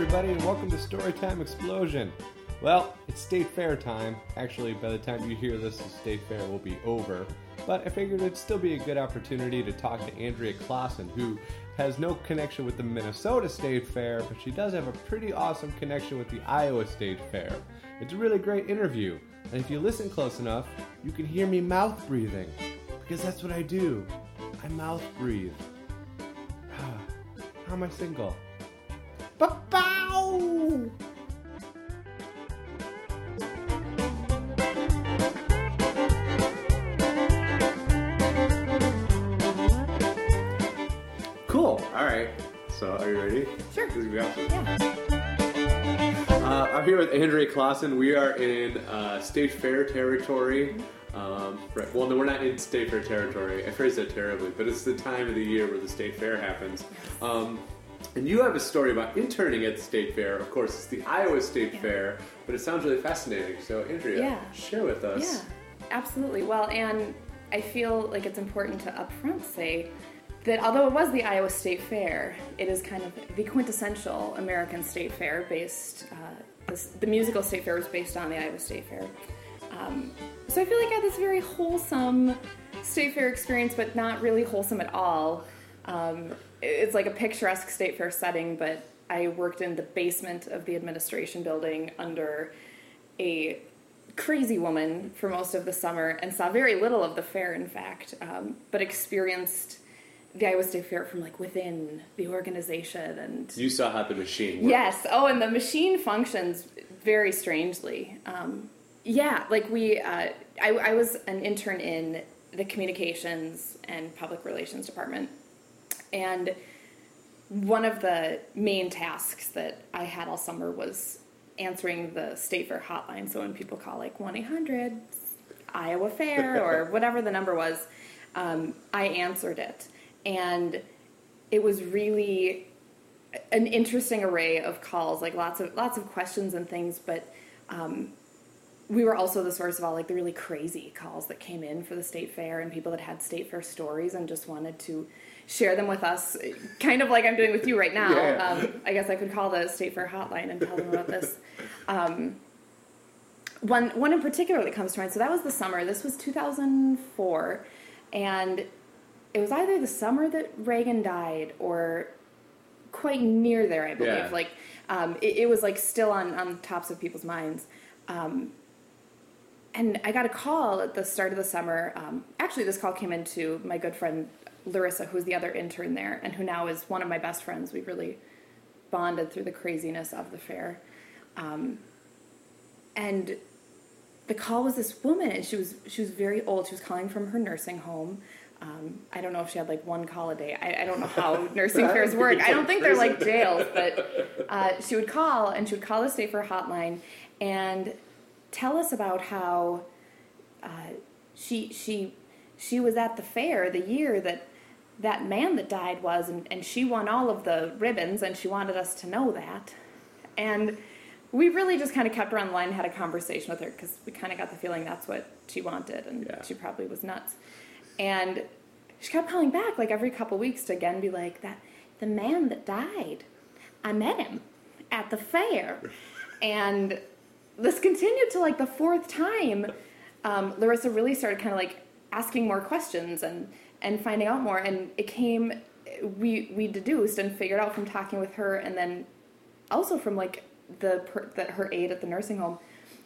everybody, and welcome to Storytime Explosion. Well, it's State Fair time. Actually, by the time you hear this, the State Fair will be over. But I figured it'd still be a good opportunity to talk to Andrea Klaassen, who has no connection with the Minnesota State Fair, but she does have a pretty awesome connection with the Iowa State Fair. It's a really great interview, and if you listen close enough, you can hear me mouth breathing. Because that's what I do. I mouth breathe. How am I single? Ba-bow! Cool. All right. So, are you ready? Sure. This is gonna be awesome. Yeah. Uh, I'm here with Andrea Klaassen. We are in uh, State Fair territory. Um, right. Well, no, we're not in State Fair territory. I phrased that terribly, but it's the time of the year where the State Fair happens. Um, and you have a story about interning at the State Fair. Of course, it's the Iowa State Yeah. Fair, but it sounds really fascinating. So, Andrea, Yeah. share with us. Yeah, absolutely. Well, and I feel like it's important to upfront say that although it was the Iowa State Fair, it is kind of the quintessential American State Fair based, uh, this, the musical State Fair was based on the Iowa State Fair. Um, so I feel like I had this very wholesome State Fair experience, but not really wholesome at all. Um, it's like a picturesque State Fair setting, but I worked in the basement of the administration building under a crazy woman for most of the summer and saw very little of the fair, in fact, um, but experienced the Iowa State Fair from like within the organization and You saw how the machine worked. Yes. Oh, and the machine functions very strangely. Um, yeah, like we, uh, I, I was an intern in the communications and public relations department, and one of the main tasks that I had all summer was answering the state fair hotline. So when people call like one eight hundred Iowa Fair or whatever the number was, um, I answered it, and it was really an interesting array of calls, like lots of lots of questions and things, but um, we were also the source of all like the really crazy calls that came in for the state fair and people that had state fair stories and just wanted to share them with us, kind of like I'm doing with you right now. Yeah. Um, I guess I could call the state fair hotline and tell them about this. Um, one one in particular that comes to mind. So that was the summer. This was 2004, and it was either the summer that Reagan died or quite near there, I believe. Yeah. Like um, it, it was like still on on tops of people's minds. Um, and I got a call at the start of the summer. Um, actually, this call came into my good friend Larissa, who's the other intern there, and who now is one of my best friends. We really bonded through the craziness of the fair. Um, and the call was this woman, and she was she was very old. She was calling from her nursing home. Um, I don't know if she had like one call a day. I, I don't know how nursing fairs work. I don't think they're like jails, but uh, she would call and she would call the state for hotline and tell us about how uh, she she she was at the fair the year that that man that died was, and, and she won all of the ribbons, and she wanted us to know that. And we really just kind of kept her on the line, and had a conversation with her because we kind of got the feeling that's what she wanted, and Yeah. she probably was nuts. And she kept calling back like every couple weeks to again be like that the man that died, I met him at the fair, and this continued to like the fourth time. Um, Larissa really started kind of like asking more questions and and finding out more, and it came. We we deduced and figured out from talking with her, and then also from like the per, that her aide at the nursing home,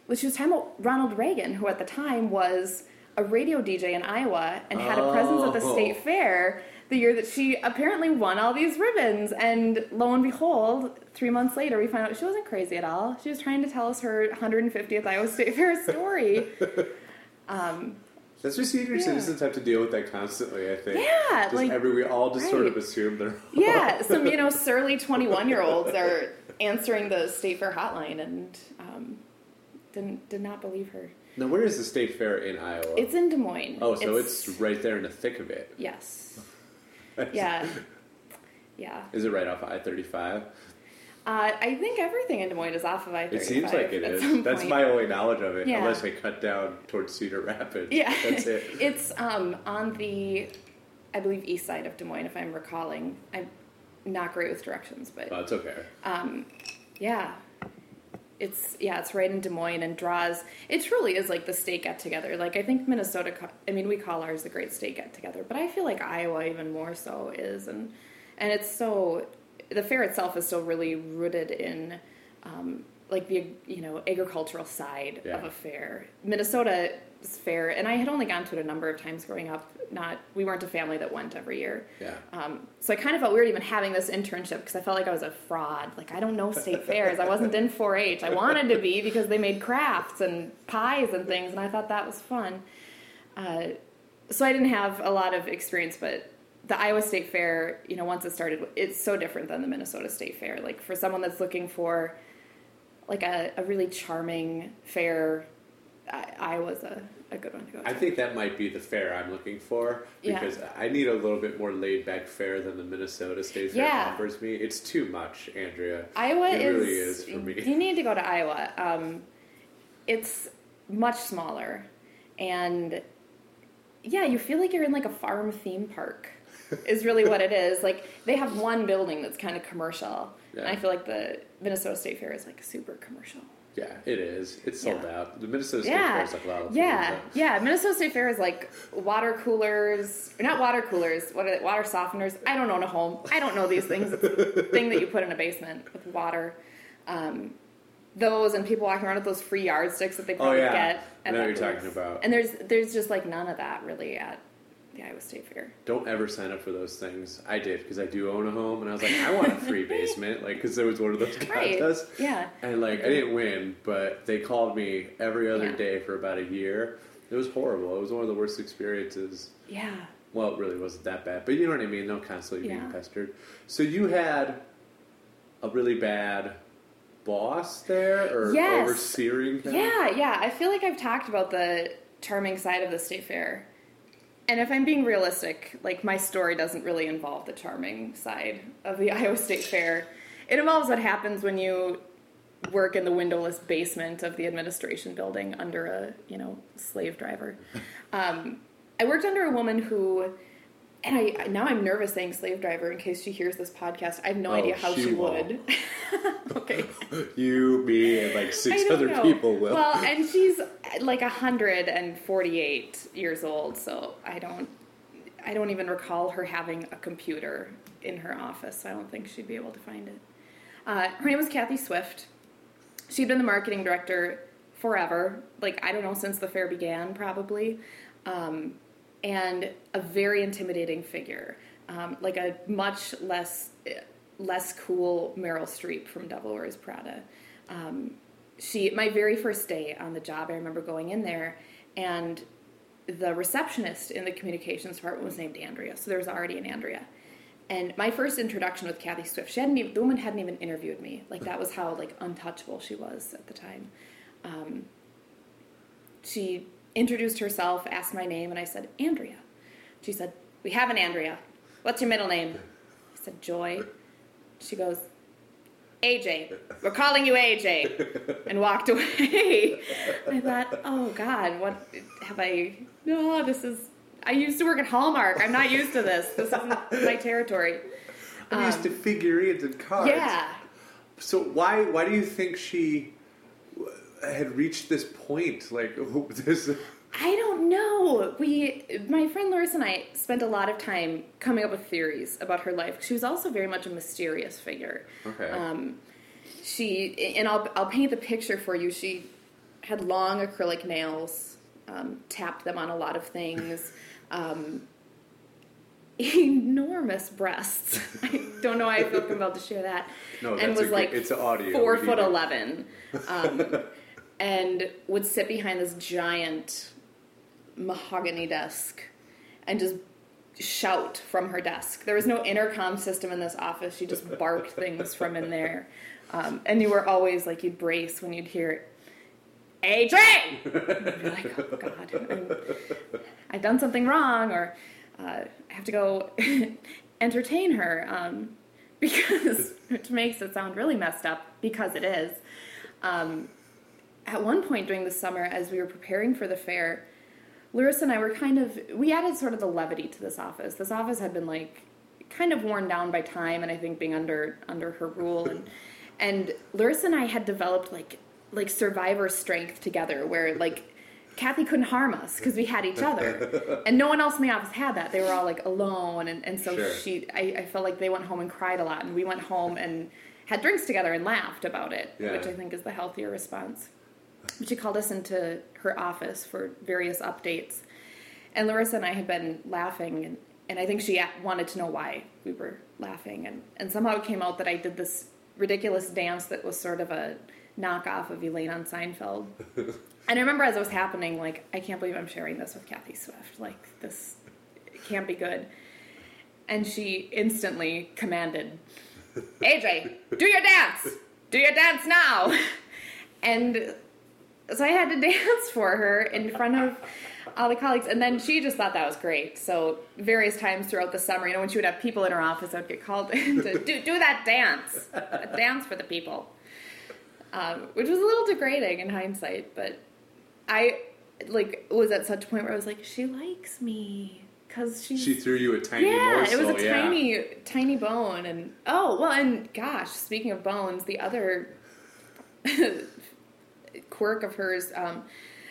was she was talking about Ronald Reagan, who at the time was a radio DJ in Iowa and had a presence at the Oh. state fair the year that she apparently won all these ribbons. And lo and behold, three months later, we find out she wasn't crazy at all. She was trying to tell us her 150th Iowa State Fair story. That's what senior Yeah. citizens have to deal with that constantly, I think. Yeah, Just like- every, we all just sort of right. assume they're. yeah, some you know surly 21 year olds are answering the state fair hotline and um, didn't did not believe her. Now, where is the state fair in Iowa? It's in Des Moines. oh, so it's, right there in the thick of it. yes, yeah, yeah. Is it right off I 35? Uh, I think everything in Des Moines is off of I-35. It seems like it is. That's point. my only knowledge of it, Yeah. unless I cut down towards Cedar Rapids. Yeah, That's it. it's um, on the, I believe, east side of Des Moines, if I'm recalling. I'm not great with directions, but Oh, it's okay. Um, Yeah. It's yeah, it's right in Des Moines and draws. It truly is like the state get together. Like I think Minnesota. I mean, we call ours the Great State Get Together, but I feel like Iowa even more so is, and and it's so the fair itself is still really rooted in um, like the you know agricultural side of Yeah. a fair. Minnesota's fair, and I had only gone to it a number of times growing up. Not we weren't a family that went every year. Yeah. Um, so I kind of felt weird even having this internship because I felt like I was a fraud. Like I don't know state fairs. I wasn't in 4-H. I wanted to be because they made crafts and pies and things, and I thought that was fun. Uh, so I didn't have a lot of experience, but the Iowa State Fair, you know, once it started, it's so different than the Minnesota State Fair. Like for someone that's looking for like a, a really charming fair, I, was a, a good one to go to. I think that might be the fair I'm looking for Yeah. because I need a little bit more laid back fair than the Minnesota State Fair Yeah. offers me. It's too much, Andrea. Iowa it is, really is for me. You need to go to Iowa. Um, it's much smaller, and yeah, you feel like you're in like a farm theme park. is really what it is. Like they have one building that's kind of commercial, and I feel like the Minnesota State Fair is like super commercial. Yeah, it is. It's sold Yeah. out. The Minnesota State Yeah, Fair is like a lot of yeah, yeah. Minnesota State Fair is like water coolers, not water coolers. What are they? Water softeners? I don't own a home. I don't know these things. It's a thing that you put in a basement with water. Um, those and people walking around with those free yardsticks that they probably Oh, yeah. get. I know what you're booth. talking about. And there's there's just like none of that really at the Iowa State Fair. Don't ever sign up for those things. I did because I do own a home, and I was like, I want a free basement, like because there was one of those Right. contests. Yeah. And like I didn't win, but they called me every other Yeah. day for about a year. It was horrible. It was one of the worst experiences. Yeah. Well, it really wasn't that bad, but you know what I mean. No constantly being pestered. So you had a really bad boss there, or Yes. overseeing? him? Yeah, yeah. I feel like I've talked about the charming side of the state fair. And if I'm being realistic, like my story doesn't really involve the charming side of the Iowa State Fair. It involves what happens when you work in the windowless basement of the administration building under a, you know, slave driver. Um, I worked under a woman who and I now I'm nervous saying slave driver in case she hears this podcast. I have no Oh, idea how she she, would. okay. You, me, and like six other know. people will. Well, and she's like 148 years old, so I don't I don't even recall her having a computer in her office. So I don't think she'd be able to find it. Uh, her name was Kathy Swift. She'd been the marketing director forever, like I don't know since the fair began, probably, um, and a very intimidating figure, um, like a much less less cool Meryl Streep from Devil Wears Prada. Um, she my very first day on the job, I remember going in there, and the receptionist in the communications department was named Andrea, so there was already an Andrea. And my first introduction with Kathy Swift, she hadn't even, the woman hadn't even interviewed me. Like that was how like untouchable she was at the time. Um, she introduced herself, asked my name, and I said Andrea. She said, "We have an Andrea. What's your middle name?" I said Joy. She goes, AJ. We're calling you AJ, and walked away. I thought, oh God, what have I? No, this is. I used to work at Hallmark. I'm not used to this. This isn't my territory. I'm used to figurines and cards. um, Yeah. So why why do you think she had reached this point? Like this. I don't know. We, my friend Larissa and I, spent a lot of time coming up with theories about her life. She was also very much a mysterious figure. Okay. Um, she, and I'll, I'll paint the picture for you. She had long acrylic nails, um, tapped them on a lot of things, um, enormous breasts. I don't know why I feel compelled to share that. No, and was like it's audio. four foot eleven, um, and would sit behind this giant mahogany desk and just shout from her desk. There was no intercom system in this office. She just barked things from in there. Um, and you were always like, you'd brace when you'd hear! And you'd be like, oh God, I'm- I've done something wrong, or uh, I have to go entertain her. Um, because, which makes it sound really messed up, because it is. Um, at one point during the summer, as we were preparing for the fair, Larissa and I were kind of we added sort of the levity to this office. This office had been like kind of worn down by time, and I think being under under her rule and And Larissa and I had developed like like survivor strength together, where like Kathy couldn't harm us because we had each other, and no one else in the office had that. They were all like alone, and, and so Sure. she, I, I felt like they went home and cried a lot, and we went home and had drinks together and laughed about it, Yeah. which I think is the healthier response. She called us into her office for various updates, and Larissa and I had been laughing, and, and I think she wanted to know why we were laughing, and, and somehow it came out that I did this ridiculous dance that was sort of a knockoff of Elaine on Seinfeld. and I remember as it was happening, like, I can't believe I'm sharing this with Kathy Swift. Like, this can't be good. And she instantly commanded, AJ, do your dance! Do your dance now! And so I had to dance for her in front of all the colleagues, and then she just thought that was great. So various times throughout the summer, you know, when she would have people in her office, I would get called in to do do that dance, a dance for the people, um, which was a little degrading in hindsight. But I like was at such a point where I was like, she likes me because she's She threw you a tiny yeah, morsel. it was a yeah. tiny, tiny bone, and oh well, and gosh, speaking of bones, the other quirk of hers. Um,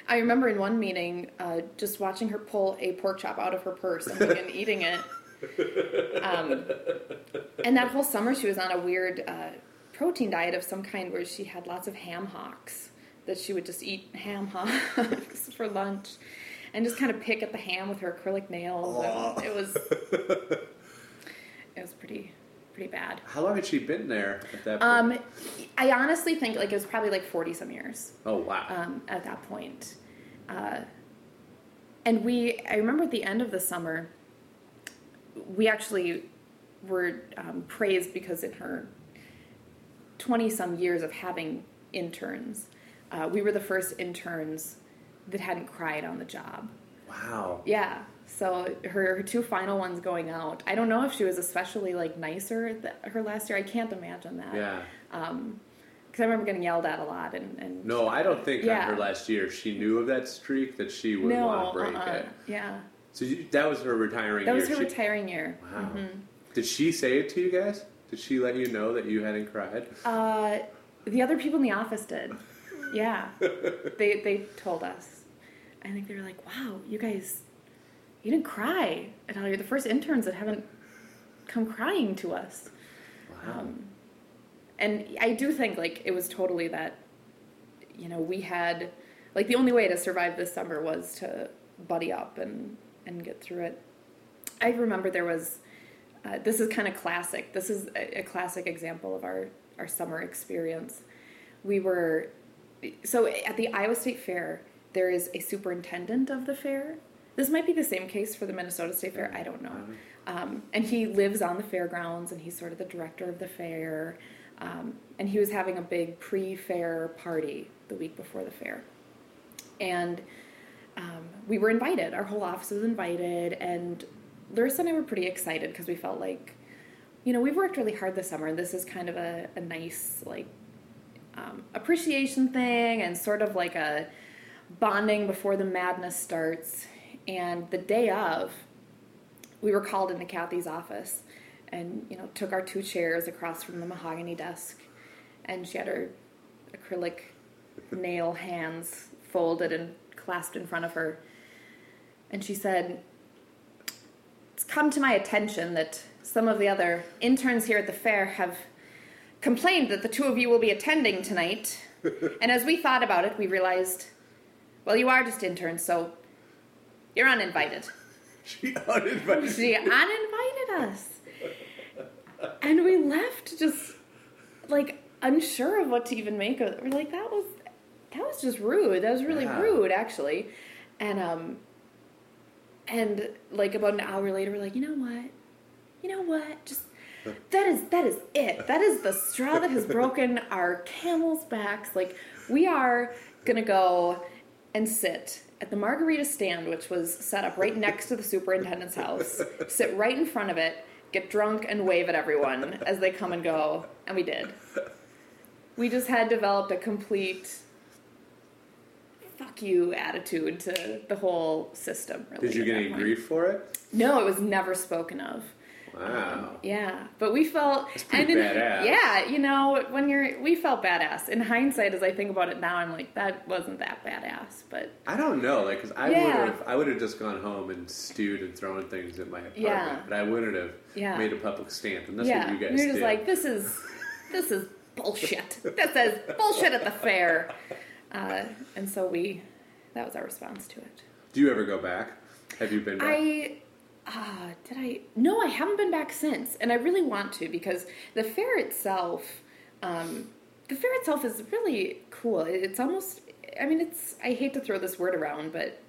I remember in one meeting, uh, just watching her pull a pork chop out of her purse and, and eating it. Um, and that whole summer, she was on a weird uh, protein diet of some kind, where she had lots of ham hocks that she would just eat ham hocks for lunch, and just kind of pick at the ham with her acrylic nails. And it was, it was pretty, bad. How long had she been there at that point? Um, I honestly think like it was probably like forty some years oh wow. um, at that point. Uh, and we, I remember at the end of the summer, we actually were um, praised because in her 20 some years of having interns, uh, we were the first interns that hadn't cried on the job. wow. Yeah. So her, her two final ones going out. I don't know if she was especially like nicer th- her last year. I can't imagine that. Yeah. Because I remember getting yelled at a lot and, and No, I don't think Yeah. on her last year she knew of that streak that she would no, want to break uh-uh. it. Yeah. So you, that was her retiring That year. was her She- retiring year. Wow. Did she say it to you guys? Did she let you know that you hadn't cried? Uh, the other people in the office did. Yeah. they they told us. I think they were like, "Wow, you guys, you didn't cry at all. You're the first interns that haven't come crying to us." Wow. Um, and I do think like it was totally that. You know, we had like the only way to survive this summer was to buddy up and and get through it. I remember there was. Uh, this is kind of classic. This is a, a classic example of our our summer experience. We were so at the Iowa State Fair. There is a superintendent of the fair. This might be the same case for the Minnesota State Fair. I don't know. Um, and he lives on the fairgrounds, and he's sort of the director of the fair. Um, and he was having a big pre-fair party the week before the fair, and um, we were invited. Our whole office was invited, and Larissa and I were pretty excited because we felt like, you know, we've worked really hard this summer, and this is kind of a, a nice like um, appreciation thing, and sort of like a bonding before the madness starts. And the day of, we were called into Kathy's office, and you know, took our two chairs across from the mahogany desk, and she had her acrylic nail hands folded and clasped in front of her. And she said, It's come to my attention that some of the other interns here at the fair have complained that the two of you will be attending tonight. and as we thought about it, we realized, well, you are just interns, so you're uninvited. She uninvited. She uninvited us. And we left just like unsure of what to even make of it. We're like, that was that was just rude. That was really Yeah. rude actually. And um and like about an hour later we're like, you know what? You know what? Just that is that is it. That is the straw that has broken our camel's backs. Like we are gonna go and sit at the margarita stand, which was set up right next to the superintendent's house. Sit right in front of it, get drunk and wave at everyone as they come and go, and we did. We just had developed a complete fuck you attitude to the whole system. Really, Did you get any point. grief for it? No, it was never spoken of. Wow. Yeah, but we felt That's pretty in- badass. Yeah, you know, when you're we felt badass. In hindsight, as I think about it now, I'm like that wasn't that badass, but I don't know, like, cause I Yeah. would have, I would have just gone home and stewed and thrown things at my apartment, Yeah. but I wouldn't have Yeah. made a public stand, and that's yeah, what you guys you're just did. like this is this is bullshit. this is bullshit at the fair, uh, and so we that was our response to it. Do you ever go back? Have you been back? I uh, did I no, I haven't been back since, and I really want to because the fair itself, um, the fair itself is really cool. It's almost, I mean, it's I hate to throw this word around, but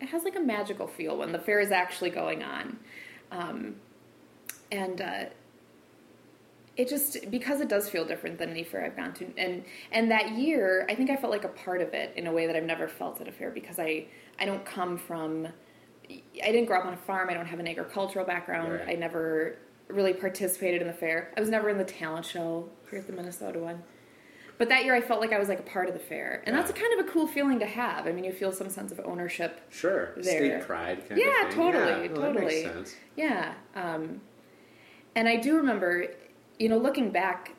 it has like a magical feel when the fair is actually going on, um, and. Uh, it just because it does feel different than any fair I've gone to, and and that year I think I felt like a part of it in a way that I've never felt at a fair because I I don't come from I didn't grow up on a farm. I don't have an agricultural background. Right. I never really participated in the fair. I was never in the talent show here at the Minnesota one. But that year I felt like I was like a part of the fair. And that's a kind of a cool feeling to have. I mean, you feel some sense of ownership. sure, there. state pride kind Yeah, of thing. totally, yeah, well, That totally. makes sense. Yeah. Um, and I do remember, you know, looking back,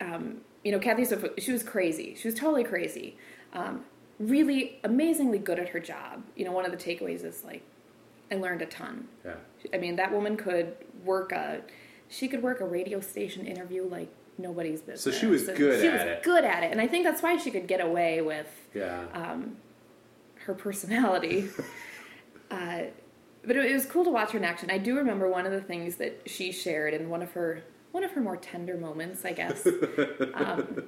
um, you know, Kathy she was crazy. She was totally crazy. Um, really amazingly good at her job. You know, one of the takeaways is like, I learned a ton. Yeah. I mean, that woman could work a, she could work a radio station interview like nobody's business. So she was And good she at was it. good at it, and I think that's why she could get away with Yeah. um, her personality. uh, but it, it was cool to watch her in action. I do remember one of the things that she shared in one of her one of her more tender moments, I guess, um,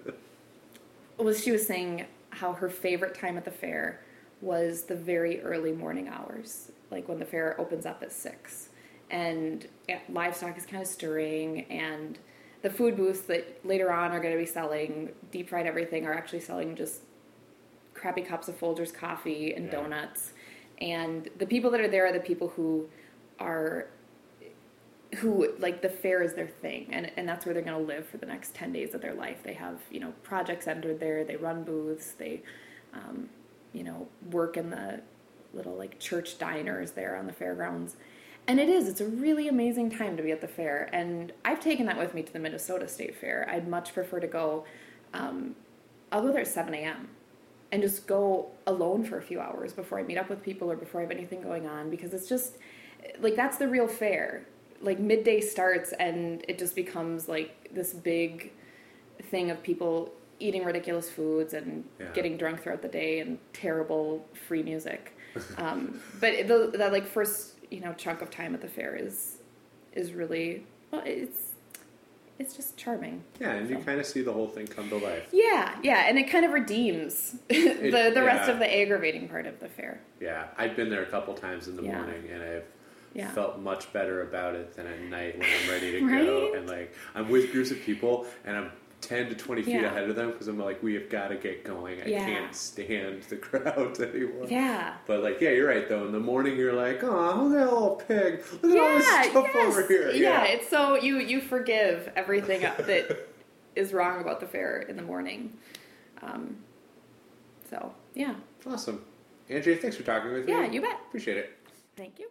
was she was saying how her favorite time at the fair was the very early morning hours, like when the fair opens up at six, and livestock is kind of stirring, and the food booths that later on are going to be selling deep fried everything are actually selling just crappy cups of Folgers coffee and Yeah. donuts. And the people that are there are the people who are who like the fair is their thing and, and that's where they're going to live for the next 10 days of their life. They have you know projects entered there they run booths they um, you know work in the little like church diners there on the fairgrounds. And it is it's a really amazing time to be at the fair and i've taken that with me to the minnesota state fair. I'd much prefer to go um, i'll go there at 7 a.m and just go alone for a few hours before I meet up with people or before I have anything going on because it's just like that's the real fair. Like midday starts and it just becomes like this big thing of people eating ridiculous foods and Yeah. getting drunk throughout the day and terrible free music. um, but the, that like first you know chunk of time at the fair is is really well it's it's just charming. Yeah, and you kind of see the whole thing come to life. Yeah, yeah, and it kind of redeems the the rest yeah. of the aggravating part of the fair. Yeah, I've been there a couple times in the Yeah. morning, and I've Yeah. felt much better about it than at night when I'm ready to go. And like I'm with groups of people, and I'm 10 to 20 feet Yeah. ahead of them because I'm like, we have got to get going. I Yeah. can't stand the crowds anymore. Yeah. But like, yeah, you're right though. In the morning, you're like, oh, look at that little pig. Look at all this Yeah, stuff yes. over here. Yeah. it's so you you forgive everything that is wrong about the fair in the morning. Um, so yeah, awesome. Andrea, thanks for talking with me. yeah, you bet. Appreciate it. Thank you.